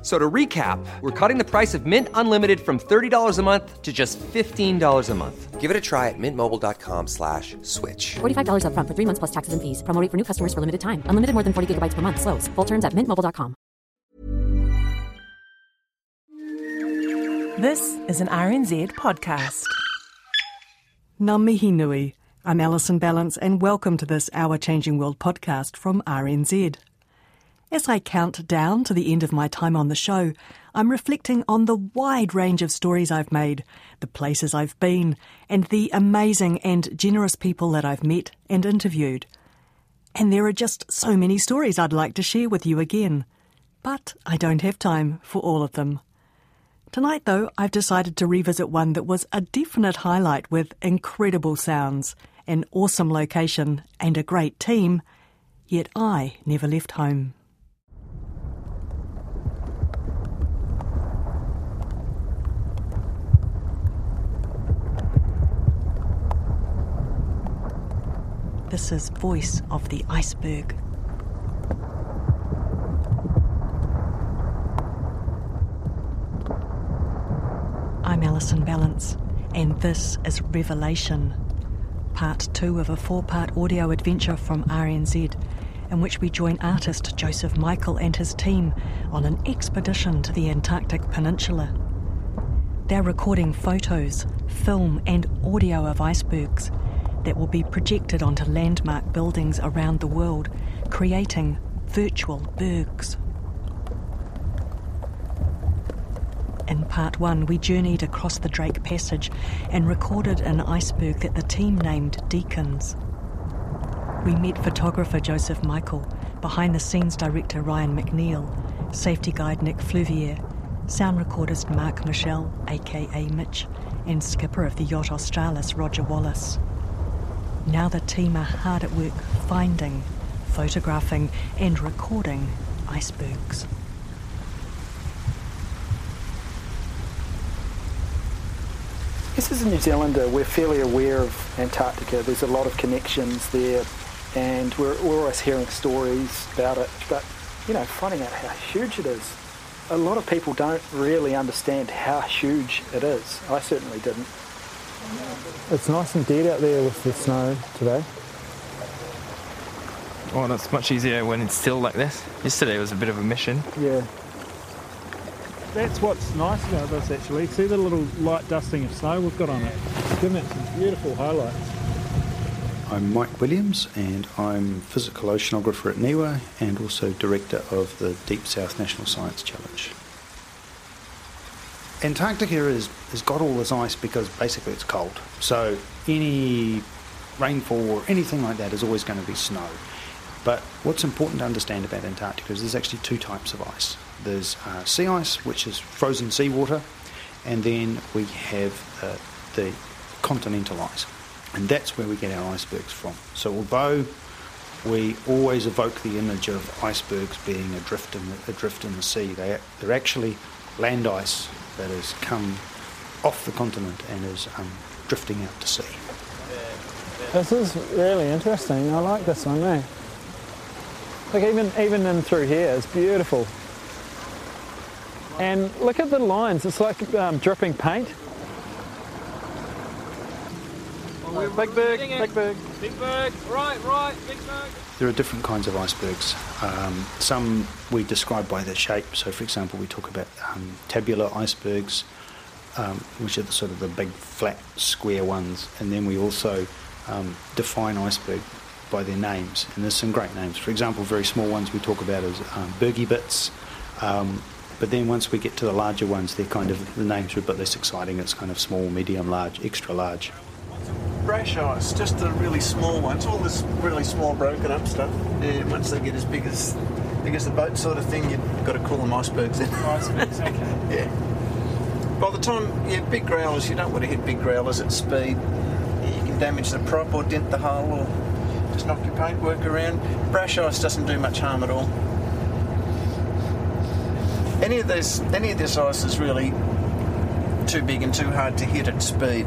F- So to recap, we're cutting the price of Mint Unlimited from $30 a month to just $15 a month. Give it a try at mintmobile.com slash switch. $45 upfront for three months plus taxes and fees. Promo rate for new customers for limited time. Unlimited more than 40 gigabytes per month. Slows. Full terms at mintmobile.com. This is an RNZ podcast. Ngā mihi nui. I'm Alison Ballance and welcome to this Our Changing World podcast from RNZ. As I count down to the end of my time on the show, I'm reflecting on the wide range of stories I've made, the places I've been, and the amazing and generous people that I've met and interviewed. And there are just so many stories I'd like to share with you again. But I don't have time for all of them. Tonight, though, I've decided to revisit one that was a definite highlight with incredible sounds, an awesome location, and a great team, yet I never left home. This is Voice of the Iceberg. I'm Alison Ballance, and this is Revelation, part two of a four part audio adventure from RNZ, in which we join artist Joseph Michael and his team on an expedition to the Antarctic Peninsula. They're recording photos, film, and audio of icebergs that will be projected onto landmark buildings around the world, creating virtual bergs. In part one, we journeyed across the Drake Passage and recorded an iceberg that the team named Deacons. We met photographer Joseph Michael, behind the scenes director Ryan McNeil, safety guide Nick Fluvier, sound recordist Mark Michelle, aka Mitch, and skipper of the yacht Australis Roger Wallace. Now the team are hard at work finding, photographing, and recording icebergs. This is a New Zealander, uh, we're fairly aware of Antarctica. There's a lot of connections there, and we're, we're always hearing stories about it. But, you know, finding out how huge it is, a lot of people don't really understand how huge it is. I certainly didn't. It's nice and dead out there with the snow today. Oh, and it's much easier when it's still like this. Yesterday was a bit of a mission. Yeah. That's what's nice about this actually. See the little light dusting of snow we've got on it. It's giving it some beautiful highlights. I'm Mike Williams and I'm physical oceanographer at NIWA and also director of the Deep South National Science Challenge. Antarctica is, has got all this ice because basically it's cold. So any rainfall or anything like that is always going to be snow. But what's important to understand about Antarctica is there's actually two types of ice. There's uh, sea ice, which is frozen seawater, and then we have uh, the continental ice. And that's where we get our icebergs from. So although we always evoke the image of icebergs being adrift in the, adrift in the sea, they, they're actually land ice that has come off the continent and is um, drifting out to sea. This is really interesting. I like this one, eh? Look, even even in through here, it's beautiful. And look at the lines. It's like um, dripping paint. Big berg, big berg. Big bird, right, right, big bird. There are different kinds of icebergs. Um, some we describe by their shape. So, for example, we talk about um, tabular icebergs, um, which are the sort of the big flat square ones, and then we also um, define iceberg by their names. And there's some great names. For example, very small ones we talk about as um, bergy bits. Um, but then once we get to the larger ones, they're kind of the names are a bit less exciting. It's kind of small, medium, large, extra large. Brash ice, just the really small ones. All this really small broken up stuff. Yeah, once they get as big as big as the boat sort of thing, you've got to call them icebergs then. Icebergs, okay. yeah. By the time, yeah, big growlers, you don't want to hit big growlers at speed. You can damage the prop or dent the hull or just knock your paintwork around. Brash ice doesn't do much harm at all. any of this any of this ice is really too big and too hard to hit at speed.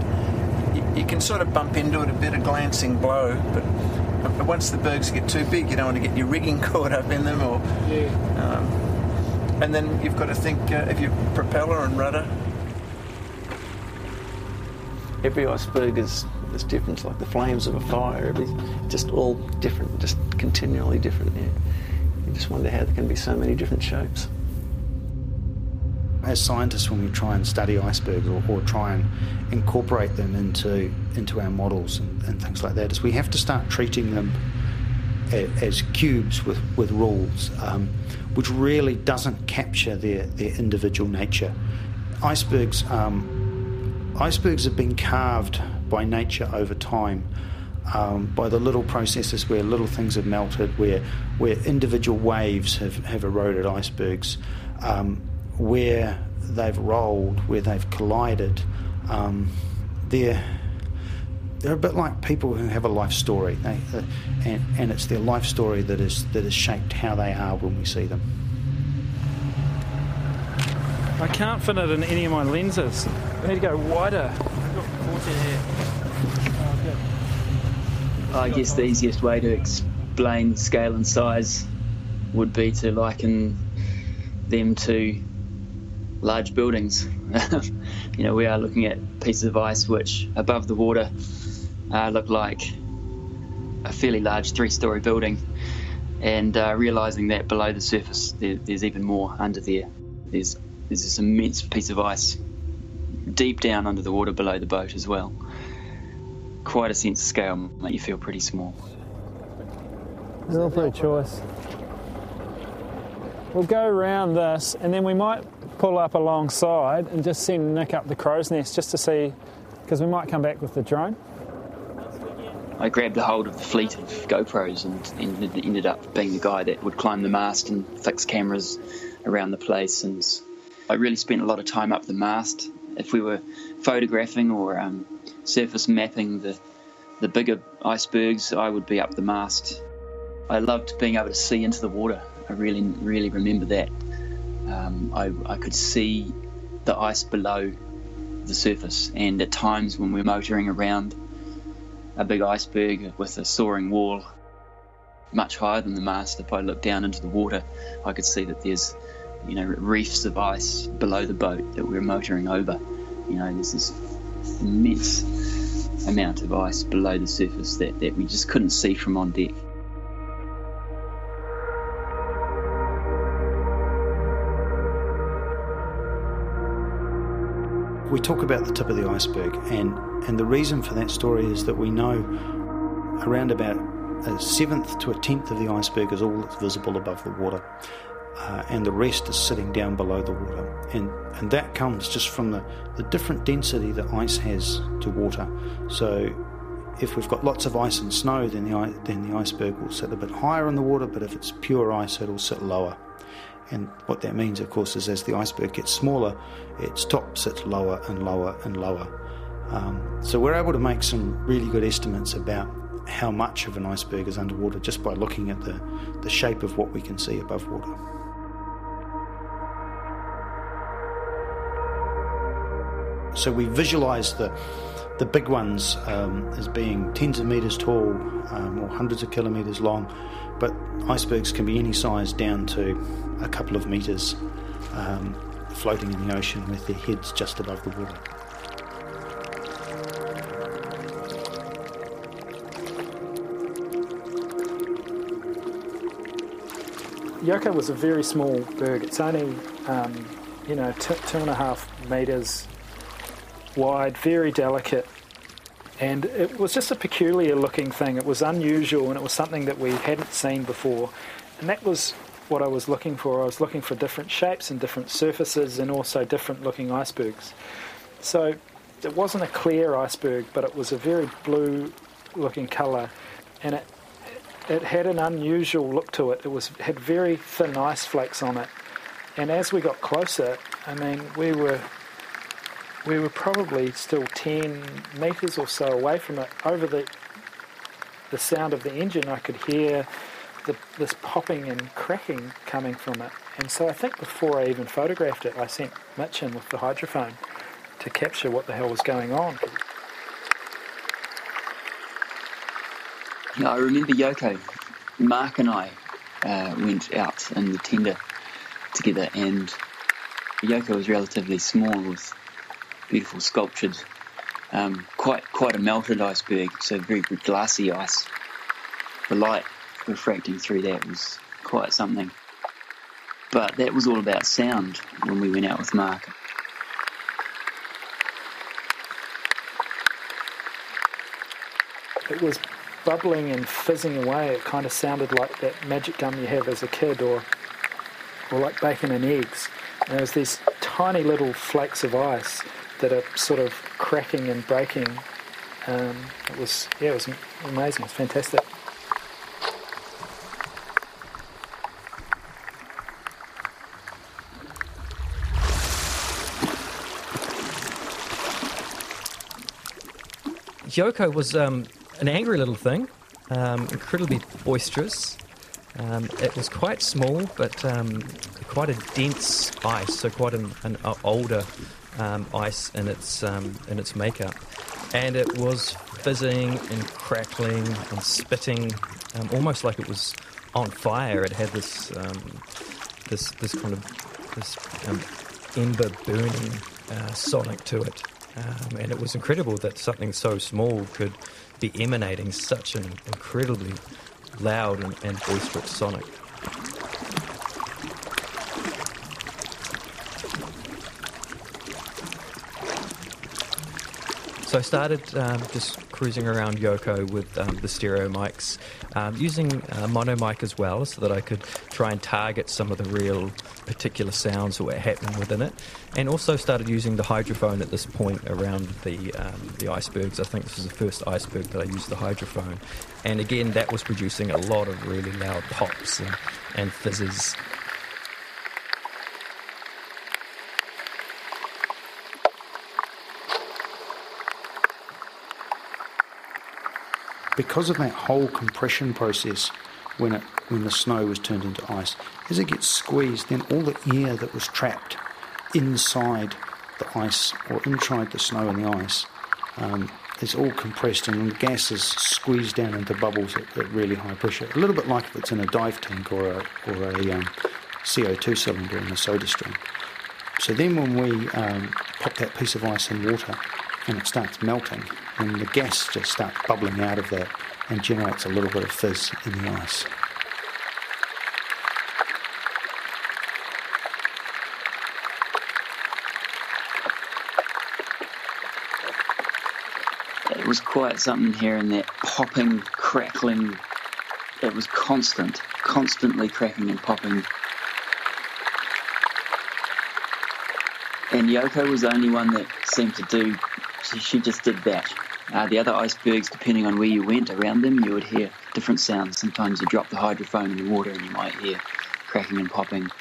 You, you can sort of bump into it a bit, a glancing blow, but but once the bergs get too big, you don't want to get your rigging caught up in them, or um, and then you've got to think uh, of your propeller and rudder. Every iceberg is, is different, it's like the flames of a fire. Every, just all different, just continually different. Yeah. You just wonder how there can be so many different shapes. As scientists, when we try and study icebergs or, or try and incorporate them into into our models and, and things like that, is we have to start treating them a, as cubes with with rules, um, which really doesn't capture their their individual nature. Icebergs um, icebergs have been carved by nature over time. Um, by the little processes where little things have melted, where where individual waves have, have eroded icebergs, um, where they've rolled, where they've collided, um, they're they're a bit like people who have a life story, they, uh, and, and it's their life story that is that has shaped how they are when we see them. I can't fit it in any of my lenses. I need to go wider. I've got 14 here. I guess the easiest way to explain scale and size would be to liken them to large buildings. you know, we are looking at pieces of ice which, above the water, uh, look like a fairly large three-story building, and uh, realizing that below the surface there, there's even more under there. There's there's this immense piece of ice deep down under the water below the boat as well. Quite a sense of scale, make you feel pretty small. There's no choice. We'll go around this and then we might pull up alongside and just send Nick up the crow's nest just to see, because we might come back with the drone. I grabbed a hold of the fleet of GoPros and ended, ended up being the guy that would climb the mast and fix cameras around the place. And I really spent a lot of time up the mast. If we were photographing or um, surface mapping the the bigger icebergs, I would be up the mast. I loved being able to see into the water. I really, really remember that. Um, I, I could see the ice below the surface, and at times when we're motoring around a big iceberg with a soaring wall much higher than the mast, if I look down into the water, I could see that there's, you know, reefs of ice below the boat that we're motoring over. You know, there's this immense amount of ice below the surface that, that we just couldn't see from on deck. We talk about the tip of the iceberg, and, and the reason for that story is that we know around about a seventh to a tenth of the iceberg is all that's visible above the water. Uh, and the rest is sitting down below the water. And, and that comes just from the, the different density that ice has to water. So if we've got lots of ice and snow, then the, then the iceberg will sit a bit higher in the water, but if it's pure ice, it'll sit lower. And what that means, of course, is as the iceberg gets smaller, its top sits lower and lower and lower. Um, so we're able to make some really good estimates about how much of an iceberg is underwater just by looking at the, the shape of what we can see above water. So we visualize the, the big ones um, as being tens of meters tall um, or hundreds of kilometers long, but icebergs can be any size down to a couple of meters um, floating in the ocean with their heads just above the water. Yoko was a very small berg. It's only, um, you know, t- two and a half metres wide, very delicate, and it was just a peculiar looking thing. It was unusual and it was something that we hadn't seen before, and that was what I was looking for. I was looking for different shapes and different surfaces and also different looking icebergs. So it wasn't a clear iceberg, but it was a very blue looking colour, and it it had an unusual look to it. It was had very thin ice flakes on it, and as we got closer, I mean, we were we were probably still 10 metres or so away from it. Over the the sound of the engine, I could hear the, this popping and cracking coming from it. And so I think before I even photographed it, I sent Mitch in with the hydrophone to capture what the hell was going on. I remember Yoko. Mark and I uh, went out in the tender together, and Yoko was relatively small with beautiful sculptured, um, quite quite a melted iceberg, so very, glassy ice. The light refracting through that was quite something. But that was all about sound when we went out with Mark. It was bubbling and fizzing away. It kind of sounded like that magic gum you have as a kid, or or like bacon and eggs. And there was these tiny little flakes of ice that are sort of cracking and breaking. Um, it was yeah, it was amazing. It was fantastic. Yoko was um, an angry little thing, um, incredibly boisterous. Um, it was quite small, but um, quite a dense ice, so quite an, an older um, ice in its um, in its makeup, and it was fizzing and crackling and spitting, almost like it was on fire. It had this this this kind of this ember burning uh, sonic to it. Um, and it was incredible that something so small could be emanating such an incredibly loud and, and boisterous sonic. So I started um, just cruising around Yoko with um, the stereo mics, um, using uh, mono mic as well, so that I could try and target some of the real particular sounds that were happening within it, and also started using the hydrophone at this point around the um, the icebergs. I think this was the first iceberg that I used the hydrophone, and again that was producing a lot of really loud pops and, and fizzes because of that whole compression process when it when the snow was turned into ice, as it gets squeezed, then all the air that was trapped inside the ice or inside the snow and the ice um, is all compressed and the gas is squeezed down into bubbles at, at, really high pressure. A little bit like if it's in a dive tank or a, or a um, CO2 cylinder in a soda stream. So then when we um, pop that piece of ice in water, and it starts melting, and the gas just starts bubbling out of that and generates a little bit of fizz in the ice. It was quite something here and that popping, crackling. It was constant, constantly cracking and popping. And Yoko was the only one that seemed to do she, she just did that. Uh, the other icebergs, depending on where you went around them, you would hear different sounds. Sometimes you drop the hydrophone in the water and you might hear cracking and popping.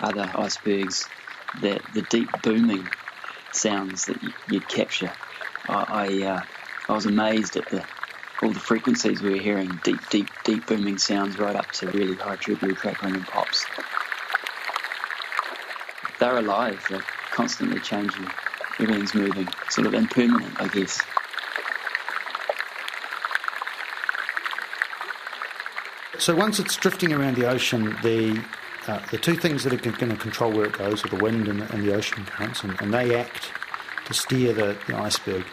Other icebergs, the, the deep booming sounds that you, would capture. I, I, uh, I was amazed at the all the frequencies we were hearing, deep, deep, deep booming sounds right up to really high tubular crackling and pops. They're alive, they're constantly changing everything's moving, sort of impermanent, I guess. So once it's drifting around the ocean, the uh, the two things that are going to control where it goes are the wind and the, and the ocean currents, and, and, they act to steer the, the, iceberg.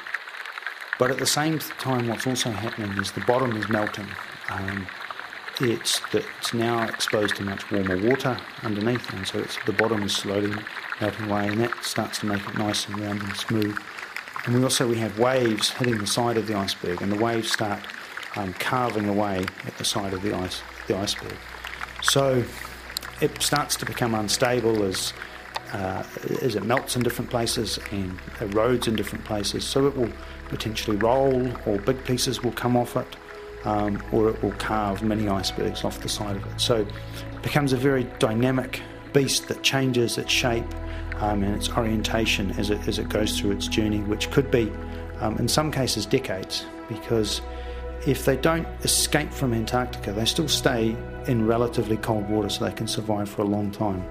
But at the same time, what's also happening is the bottom is melting. Um, it's, it's now exposed to much warmer water underneath, and so the bottom is slowly melting away, and that starts to make it nice and round and smooth. And we also we have waves hitting the side of the iceberg, and the waves start um, carving away at the side of the ice the iceberg. So it starts to become unstable as uh, as it melts in different places and erodes in different places. So it will potentially roll, or big pieces will come off it, um, or it will carve many icebergs off the side of it. So it becomes a very dynamic beast that changes its shape um, and its orientation as it, as it goes through its journey, which could be, um, in some cases, decades, because if they don't escape from Antarctica, they still stay in relatively cold water so they can survive for a long time.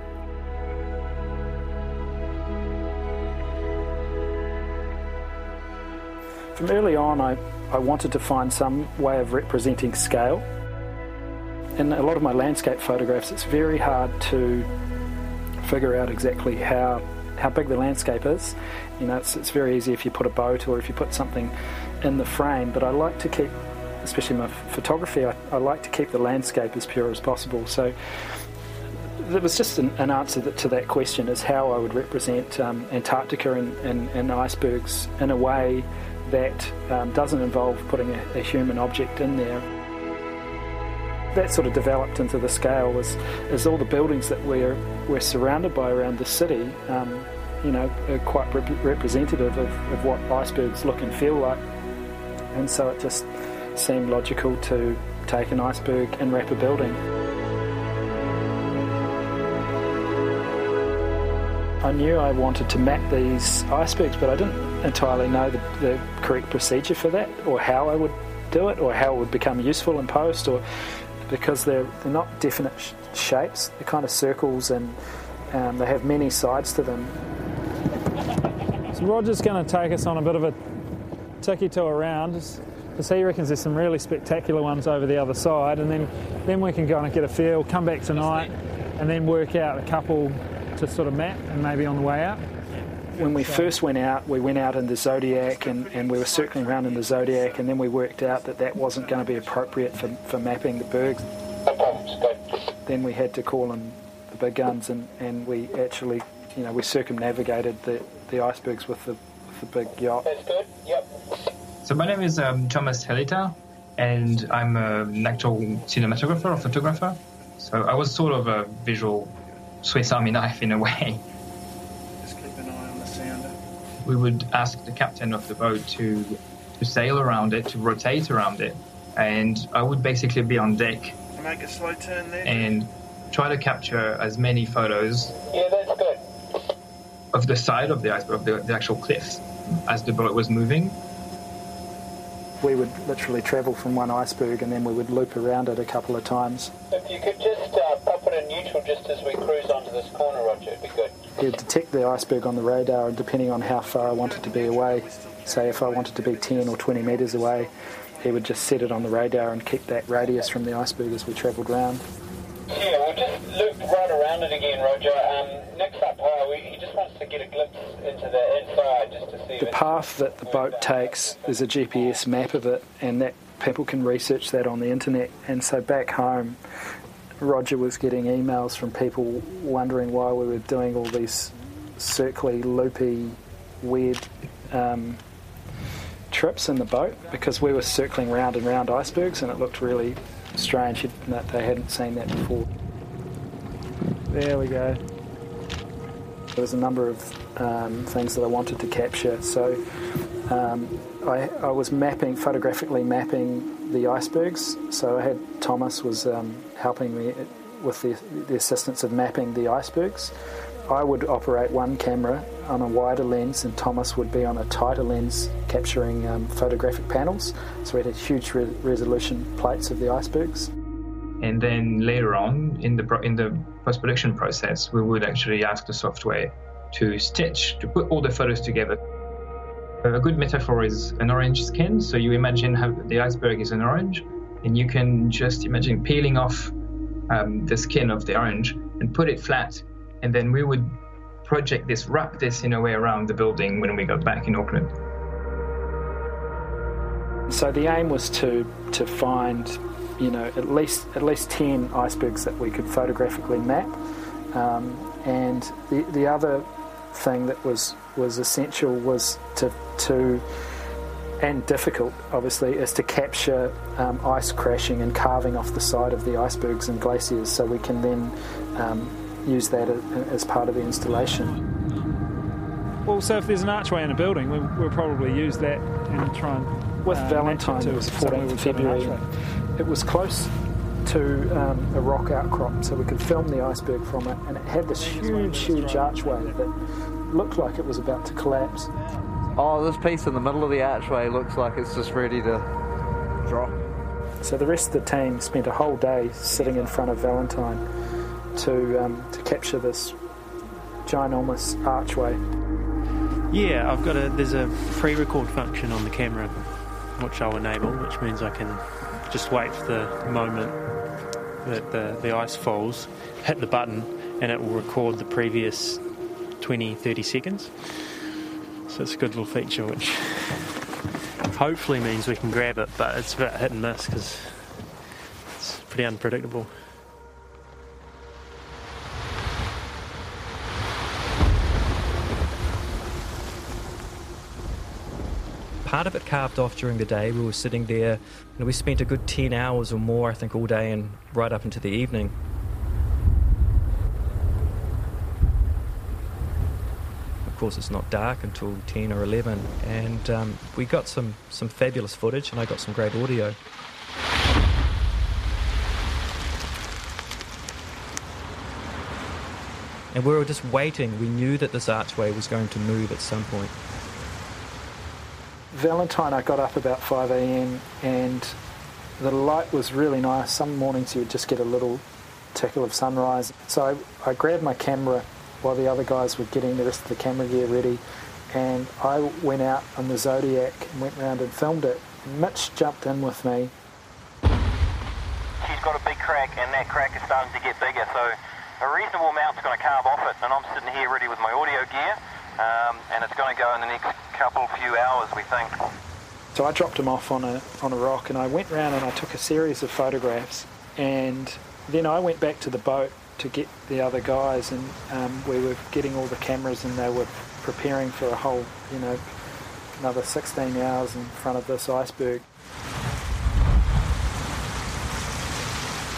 From early on, I, I wanted to find some way of representing scale. In a lot of my landscape photographs, it's very hard to figure out exactly how how big the landscape is. You know, it's, it's very easy if you put a boat or if you put something in the frame, but I like to keep, especially my photography, I, I like to keep the landscape as pure as possible. So it was just an, an answer that, to that question is how I would represent um, Antarctica and, and, and, icebergs in a way that um, doesn't involve putting a, a human object in there that sort of developed into the scale is all the buildings that we're, we're surrounded by around the city, um, you know, are quite rep- representative of, of what icebergs look and feel like. And so it just seemed logical to take an iceberg and wrap a building. I knew I wanted to map these icebergs, but I didn't entirely know the, the correct procedure for that, or how I would do it, or how it would become useful in post, or because they're, they're not definite sh- shapes. They're kind of circles and um, they have many sides to them. So Roger's going to take us on a bit of a tiki tour around because he reckons there's some really spectacular ones over the other side and then, then we can go and get a feel, come back tonight and then work out a couple to sort of map and maybe on the way out when we first went out, we went out in the Zodiac and, and we were circling around in the Zodiac, and then we worked out that that wasn't going to be appropriate for, for mapping the bergs. Then we had to call in the big guns, and, and we actually, you know, we circumnavigated the, the icebergs with the, with the big yacht. That's good, yep. So my name is um, Thomas Helita, and I'm an actual cinematographer or photographer. So I was sort of a visual Swiss Army knife in a way. Just keep an eye on the sounder. We would ask the captain of the boat to to sail around it, to rotate around it, and I would basically be on deck. Make a slow turn there. And try to capture as many photos. Yeah, that's good. Of the side of the iceberg, of the, the actual cliffs, as the boat was moving. We would literally travel from one iceberg and then we would loop around it a couple of times. If you could just uh, pop it in neutral just as we cruise onto this corner, Roger, it'd be good he'd detect the iceberg on the radar, and depending on how far I wanted to be away, say if I wanted to be 10 or 20 metres away, he would just set it on the radar and keep that radius from the iceberg as we travelled round. Just loop right around it again, Roger. Um, next up high, we, he just wants to get a glimpse into the inside just to see. The path that the boat takes is a GPS map of it, and that people can research that on the internet. And so back home, Roger was getting emails from people wondering why we were doing all these circly, loopy, weird um, trips in the boat because we were circling round and round icebergs and it looked really strange that they hadn't seen that before. There we go. There was a number of um, things that I wanted to capture, so um, I, I, was mapping, photographically mapping the icebergs. So I had Thomas was um, helping me with the, the assistance of mapping the icebergs. I would operate one camera on a wider lens, and Thomas would be on a tighter lens capturing um, photographic panels. So we had huge re- resolution plates of the icebergs. And then later on in the pro- in the post production process, we would actually ask the software to stitch to put all the photos together. A good metaphor is an orange skin. So you imagine how the iceberg is an orange, and you can just imagine peeling off um, the skin of the orange and put it flat, and then we would project this, wrap this in a way around the building when we got back in Auckland. So the aim was to to find, you know, at least at least ten icebergs that we could photographically map, um, and the the other thing that was was essential was to to and difficult, obviously, is to capture um, ice crashing and carving off the side of the icebergs and glaciers so we can then um, use that as part of the installation. Well, so if there's an archway in a building, we, will probably use that and try and. With uh, Valentine, it was 14th February. It was close to um, a rock outcrop, so we could film the iceberg from it, and it had this huge, huge archway that looked like it was about to collapse. Oh, this piece in the middle of the archway looks like it's just ready to drop. So the rest of the team spent a whole day sitting in front of Valentine to um, to capture this ginormous archway. Yeah, I've got a. There's a pre-record function on the camera, which I'll enable, which means I can just wait for the moment that the, the ice falls, hit the button, and it will record the previous 20, 30 seconds. So it's a good little feature, which hopefully means we can grab it, but it's a bit hit and miss because it's pretty unpredictable. Part of it carved off during the day. We were sitting there, and we spent a good 10 hours or more, I think, all day and right up into the evening. Of course, it's not dark until 10 or 11, and um, we got some, some fabulous footage, and I got some great audio. And we were just waiting. We knew that this archway was going to move at some point. Valentine, I got up about 5 a.m. and the light was really nice. Some mornings you would just get a little tickle of sunrise. So I, I grabbed my camera while the other guys were getting the rest of the camera gear ready, and I went out on the Zodiac and went around and filmed it. Mitch jumped in with me. She's got a big crack, and that crack is starting to get bigger. So a reasonable amount's going to carve off it, and I'm sitting here ready with my audio gear. Um, and it's going to go in the next couple few hours, we think. So I dropped him off on a on a rock, and I went round and I took a series of photographs, and then I went back to the boat to get the other guys, and um, we were getting all the cameras, and they were preparing for a whole, you know, another 16 hours in front of this iceberg.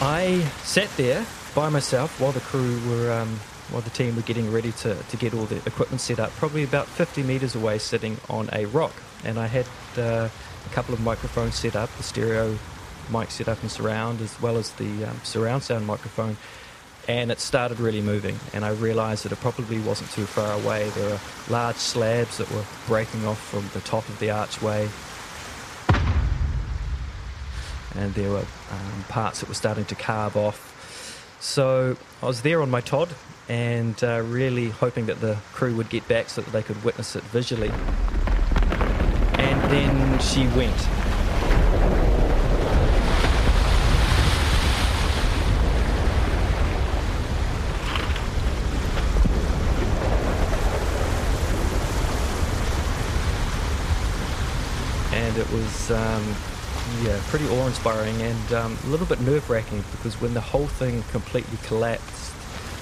I sat there by myself while the crew were um, while the team were getting ready to, to get all the equipment set up, probably about 50 metres away, sitting on a rock. And I had uh, a couple of microphones set up, the stereo mic set up and surround, as well as the um, surround sound microphone. And it started really moving, and I realised that it probably wasn't too far away. There were large slabs that were breaking off from the top of the archway, and there were um, parts that were starting to carve off. So I was there on my tod, and uh, really hoping that the crew would get back so that they could witness it visually. And then she went. And it was, um, yeah, pretty awe-inspiring and um, a little bit nerve-wracking because when the whole thing completely collapsed,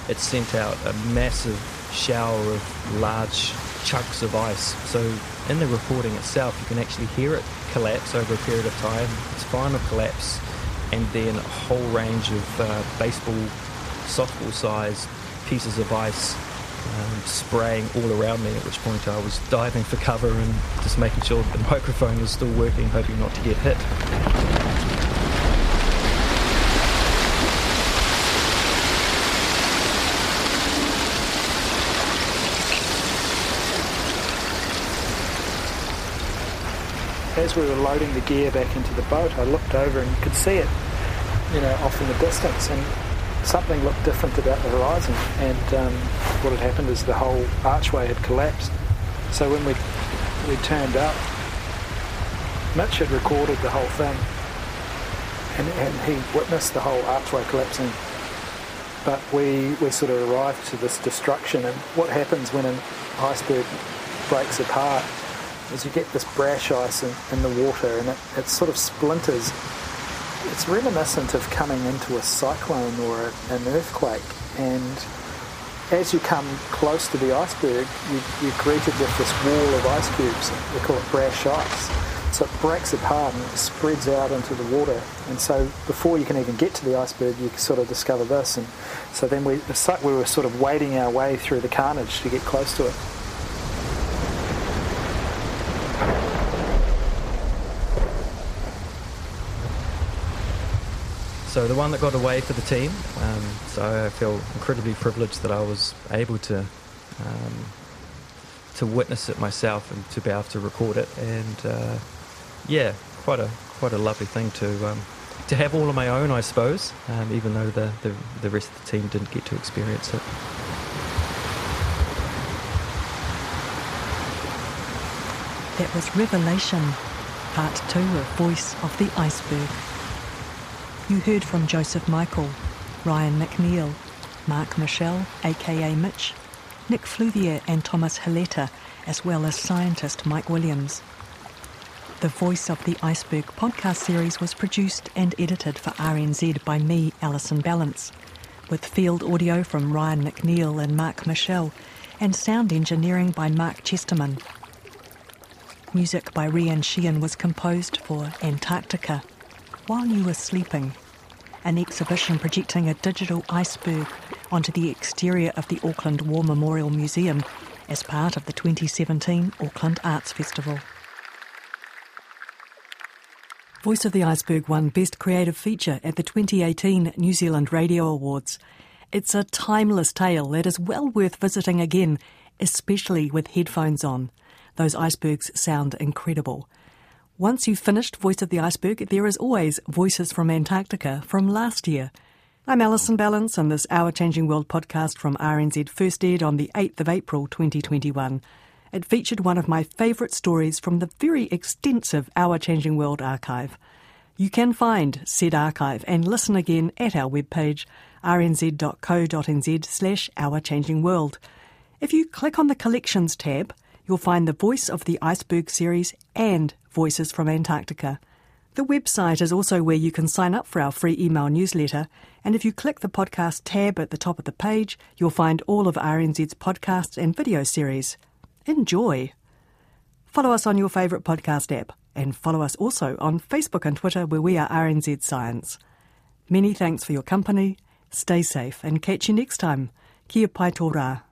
it sent out a massive shower of large chunks of ice. So in the recording itself, you can actually hear it collapse over a period of time, its final collapse, and then a whole range of uh, baseball, softball sized pieces of ice um, spraying all around me, at which point I was diving for cover and just making sure that the microphone was still working, hoping not to get hit. As we were loading the gear back into the boat, I looked over and could see it, you know, off in the distance, and something looked different about the horizon. And um, what had happened is the whole archway had collapsed. So when we we turned up, Mitch had recorded the whole thing, and, and he witnessed the whole archway collapsing. But we, we sort of arrived to this destruction, and what happens when an iceberg breaks apart is you get this brash ice in, in the water and it, it, sort of splinters. It's reminiscent of coming into a cyclone or a, an earthquake. And as you come close to the iceberg, you, you're greeted with this wall of ice cubes. We call it brash ice. So it breaks apart and it spreads out into the water. And so before you can even get to the iceberg, you sort of discover this. And so then we, we were sort of wading our way through the carnage to get close to it. So the one that got away for the team. Um, so I feel incredibly privileged that I was able to um, to witness it myself and to be able to record it. And uh, yeah, quite a quite a lovely thing to um, to have all on my own, I suppose, um, even though the, the, the rest of the team didn't get to experience it. That was Revelation, part two of Voice of the Iceberg. You heard from Joseph Michael, Ryan McNeil, Mark Michelle, aka Mitch, Nick Fluthier, and Thomas Hileta, as well as scientist Mike Williams. The Voice of the Iceberg podcast series was produced and edited for RNZ by me, Alison Ballance, with field audio from Ryan McNeil and Mark Michelle, and sound engineering by Mark Chesterman. Music by Rian Sheehan was composed for Antarctica, While You Were Sleeping, an exhibition projecting a digital iceberg onto the exterior of the Auckland War Memorial Museum as part of the 2017 Auckland Arts Festival. Voice of the Iceberg won Best Creative Feature at the 2018 New Zealand Radio Awards. It's a timeless tale that is well worth visiting again, especially with headphones on. Those icebergs sound incredible. Once you've finished Voice of the Iceberg, there is always Voices from Antarctica from last year. I'm Alison Ballance and this Our Changing World podcast from RNZ first aired on the 8th of April 2021. It featured one of my favourite stories from the very extensive Our Changing World archive. You can find said archive and listen again at our webpage rnz.co.nz slash Our Changing World. If you click on the Collections tab, you'll find the Voice of the Iceberg series and Voices from Antarctica. The website is also where you can sign up for our free email newsletter, and if you click the podcast tab at the top of the page, you'll find all of RNZ's podcasts and video series. Enjoy! Follow us on your favourite podcast app, and follow us also on Facebook and Twitter where we are RNZ Science. Many thanks for your company, stay safe, and catch you next time. Kia pai tō.